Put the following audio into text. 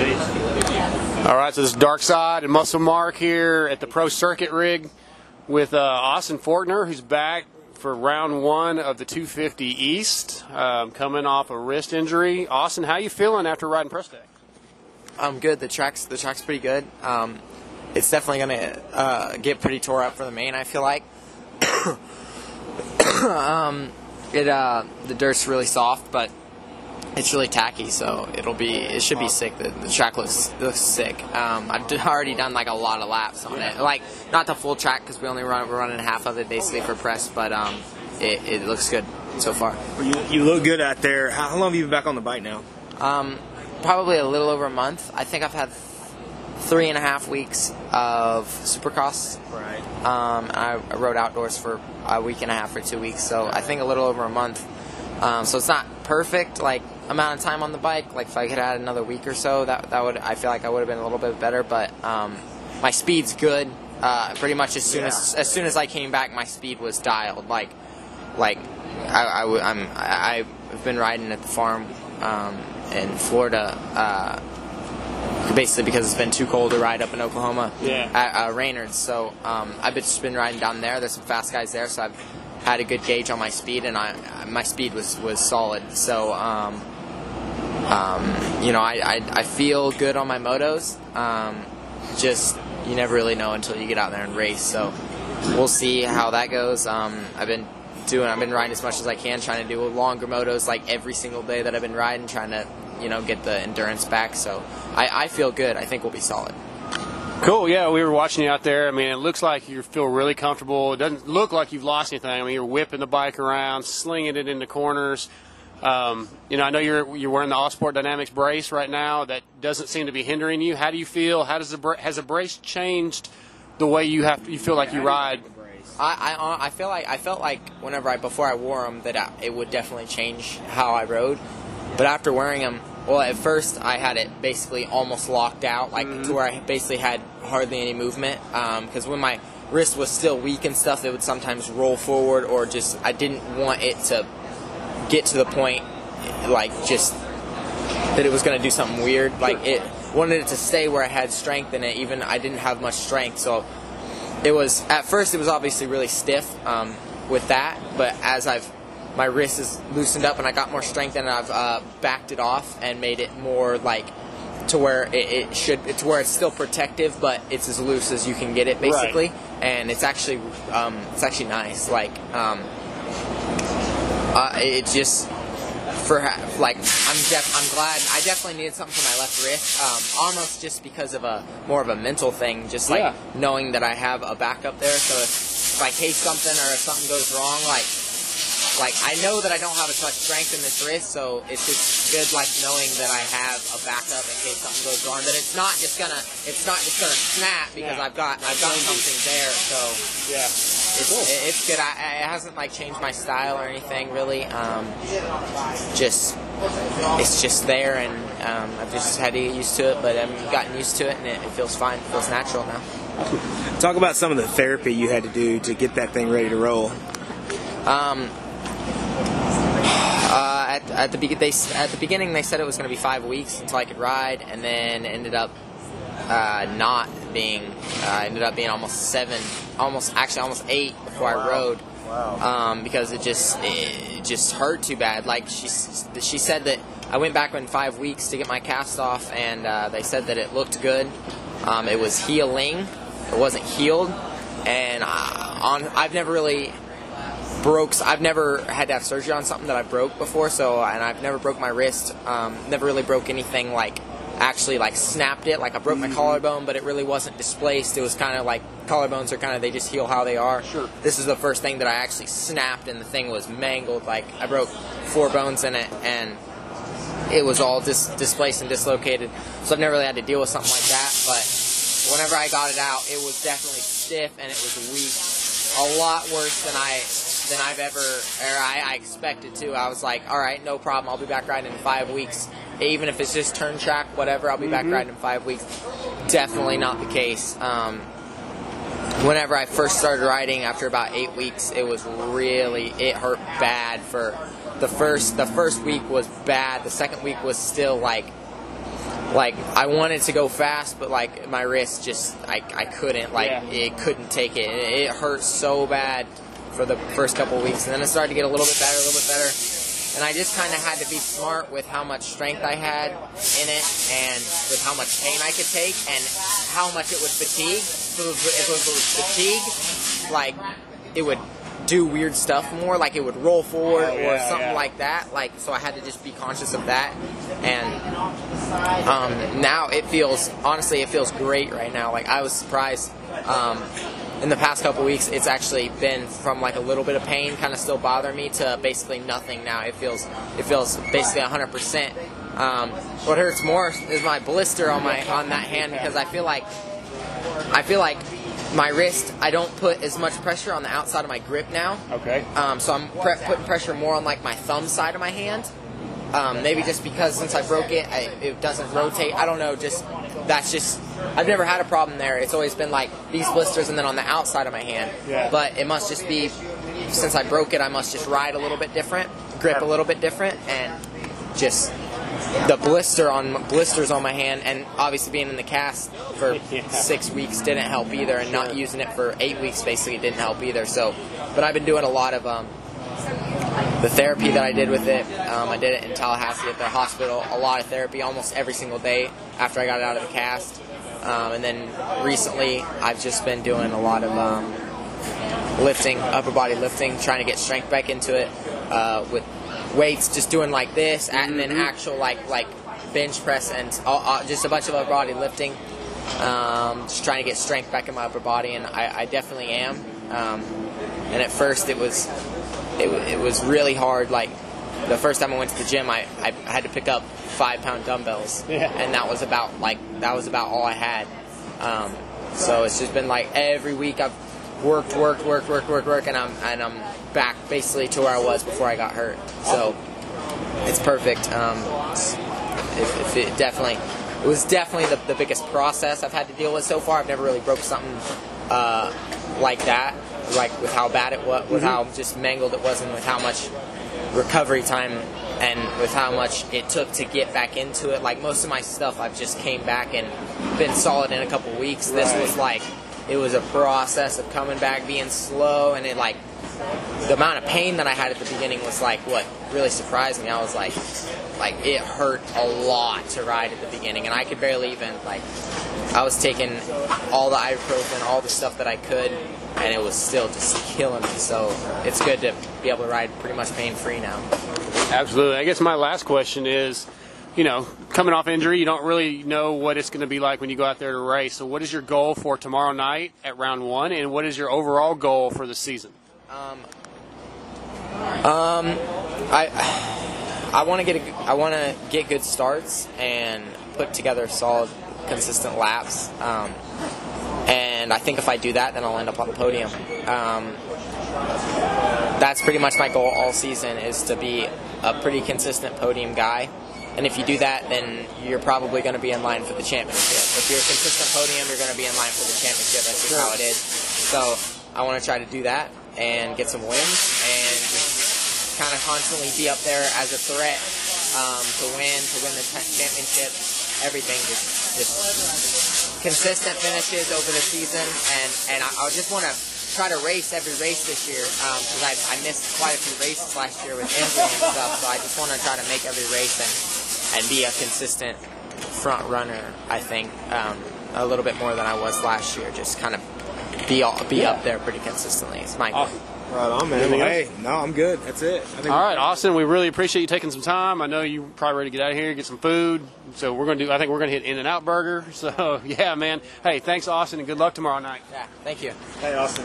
All right, so this is Dark Side and Muscle Mark here at the Pro Circuit Rig with uh, Austin Forkner, who's back for round one of the 250 East, um, coming off a wrist injury. Austin, how you feeling after riding press day? I'm good. The track's the track's pretty good. Um, it's definitely gonna uh, get pretty tore up for the main. I feel like. um, it uh, the dirt's really soft, but it's really tacky, so it'll be it should be sick. The, the track looks looks sick. Um, I've d- already done like a lot of laps on it, like not the full track because we only run we're running half of it basically for press, but um, it, it looks good so far. You, you look good out there. How, how long have you been back on the bike now? Um, probably a little over a month. I think I've had three and a half weeks of supercross. Right. Um, I, I rode outdoors for a week and a half or two weeks, so I think a little over a month. Um, so it's not perfect, like amount of time on the bike. Like if I could add another week or so, that that would I feel like I would have been a little bit better. But um, my speed's good. Uh, pretty much as soon as as soon as I came back, my speed was dialed. Like like I, I w- I'm I, I've been riding at the farm um, in Florida. Uh, basically because it's been too cold to ride up in Oklahoma Yeah. at uh, Raynard's. So um, I've been- just been riding down there. There's some fast guys there, so I've had a good gauge on my speed, and I my speed was was solid. So um, um, you know, I, I I feel good on my motos. Um, just you never really know until you get out there and race. So we'll see how that goes. Um, I've been doing I've been riding as much as I can, trying to do longer motos like every single day that I've been riding, trying to you know get the endurance back. So I, I feel good. I think we'll be solid. Cool. Yeah, we were watching you out there. I mean, it looks like you feel really comfortable. It doesn't look like you've lost anything. I mean, you're whipping the bike around, slinging it into corners. Um, you know, I know you're you're wearing the Allsport Dynamics brace right now. That doesn't seem to be hindering you. How do you feel? How does the bra- has the brace changed the way you have you feel like you ride? I, I, I feel like I felt like whenever I before I wore them that I, it would definitely change how I rode, but after wearing them, well, at first I had it basically almost locked out, like to where I basically had hardly any movement. Because when my wrist was still weak and stuff, it would sometimes roll forward, or just I didn't want it to get to the point, like just that it was going to do something weird. Like it wanted it to stay where I had strength in it, even I didn't have much strength, so it was at first it was obviously really stiff um, with that, but as I've my wrist is loosened up and I got more strength and I've uh, backed it off and made it more like to where it, it should to where it's still protective, but it's as loose as you can get it basically, and it's actually um, it's actually nice. Like um, uh, it just for like I'm def- I'm glad I definitely needed something for my left wrist. Um, almost just because of a more of a mental thing, just like Yeah. knowing that I have a backup there. So if, if I case something or if something goes wrong, like like I know that I don't have as much strength in this wrist, so it's just good like knowing that I have a backup in case something goes wrong. That it's not just gonna it's not just gonna snap because Yeah. I've got I've got something there. So Yeah. It's, it- it's good. I, it hasn't like changed my style or anything really. Um, just it's just there, and um, I've just had to get used to it. But I've gotten used to it, and it, it feels fine. It feels natural now. Talk about some of the therapy you had to do to get that thing ready to roll. Um, uh, at, at the be- they at the beginning they said it was going to be five weeks until I could ride, and then ended up uh, not being. Uh, ended up being almost seven, almost actually almost eight before I rode. Um, because it just it just hurt too bad. Like she she said that I went back in five weeks to get my cast off, and uh, they said that it looked good. Um, it was healing. It wasn't healed, and uh, on I've never really broke. I've never had to have surgery on something that I broke before. So, and I've never broke my wrist. Um, never really broke anything like actually like snapped it. Like I broke my mm-hmm. collarbone, but it really wasn't displaced. It was kind of like collarbones are kind of they just heal how they are. Sure. This is the first thing that I actually snapped, and the thing was mangled. Like I broke four bones in it, and it was all dis- displaced and dislocated. So I've never really had to deal with something like that. But whenever I got it out, it was definitely stiff and it was weak. A lot worse than I than I've ever or I, I expected to. I was like, all right, no problem. I'll be back riding in five weeks. Even if it's just turn track, whatever, I'll be back riding in five weeks. Definitely not the case. Um, whenever I first started riding after about eight weeks, it was really it hurt bad for the first the first week was bad. The second week was still like like I wanted to go fast, but like my wrist just I, I couldn't like Yeah. it couldn't take it. It it hurt so bad for the first couple of weeks, and then it started to get a little bit better, a little bit better. And I just kind of had to be smart with how much strength I had in it, and with how much pain I could take, and how much it would fatigue. If it was, if it was fatigue, like it would do weird stuff more, like it would roll forward Oh, or yeah, something yeah. like that. Like so, I had to just be conscious of that, and um, now it feels honestly it feels great right now like i was surprised um, in the past couple weeks it's actually been from like a little bit of pain kind of still bothering me to basically nothing now it feels it feels basically 100% um, what hurts more is my blister on my on that hand because i feel like i feel like my wrist i don't put as much pressure on the outside of my grip now Okay. um, so I'm pre- putting pressure more on like my thumb side of my hand. Um, maybe just because since I broke it, I, it doesn't rotate. I don't know. Just that's just I've never had a problem there. It's always been like these blisters and then on the outside of my hand. Yeah. But it must just be since I broke it, I must just ride a little bit different, grip a little bit different, and just the blister on blisters on my hand, and obviously being in the cast for Yeah. six weeks didn't help either, and not using it for eight weeks basically didn't help either. So, but I've been doing a lot of um, the therapy that I did with it. Um, I did it in Tallahassee at the hospital. A lot of therapy, almost every single day after I got it out of the cast. Um, and then recently, I've just been doing a lot of um, lifting, upper body lifting, trying to get strength back into it uh, with weights, just doing like this, and then actual like like bench press and uh, uh, just a bunch of upper body lifting. Um, just trying to get strength back in my upper body, and I, I definitely am. Um, and at first, it was it, it was really hard. Like the first time I went to the gym, I, I had to pick up five pound dumbbells, Yeah. and that was about like that was about all I had. Um, so it's just been like every week I've worked, worked, worked, worked, worked, worked, and I'm and I'm back basically to where I was before I got hurt. So it's perfect. Um, it's- it, it, it definitely it was definitely the, the biggest process I've had to deal with so far. I've never really broke something uh, like that, like with how bad it was, with how just mangled it was, and with how much recovery time and with how much it took to get back into it. Like most of my stuff, I've just came back and been solid in a couple weeks. This was like it was a process of coming back, being slow, and it like the amount of pain that I had at the beginning was like what really surprised me. I was like, like it hurt a lot to ride at the beginning, and I could barely even like. I was taking all the ibuprofen, all the stuff that I could, and it was still just killing me. So it's good to be able to ride pretty much pain free now. Absolutely. I guess my last question is, you know, coming off injury, you don't really know what it's going to be like when you go out there to race. So, what is your goal for tomorrow night at round one, and what is your overall goal for the season? Um, um, I I want to get a, I want to get good starts and put together solid, consistent laps. Um, and I think if I do that, then I'll end up on the podium. Um, that's pretty much my goal all season is to be a pretty consistent podium guy. And if you do that, then you're probably going to be in line for the championship. If you're a consistent podium, you're going to be in line for the championship. That's just how it is. So I want to try to do that and get some wins and kind of constantly be up there as a threat um, to win, to win the championship. Everything just just consistent finishes over the season, and and I, I just want to try to race every race this year because I, I missed quite a few races last year with injury and stuff. So I just want to try to make every race and and be a consistent front runner. I think um, a little bit more than I was last year. Just kind of be all, be up there pretty consistently. It's my goal. Right on, man. Anything Well, else? hey, no, I'm good. That's it. I think All right, Austin, we really appreciate you taking some time. I know you're probably ready to get out of here, get some food. So we're going to do. I think we're going to hit In-N-Out Burger. So yeah, man. Hey, thanks, Austin, and good luck tomorrow night. Yeah, thank you. Hey, Austin.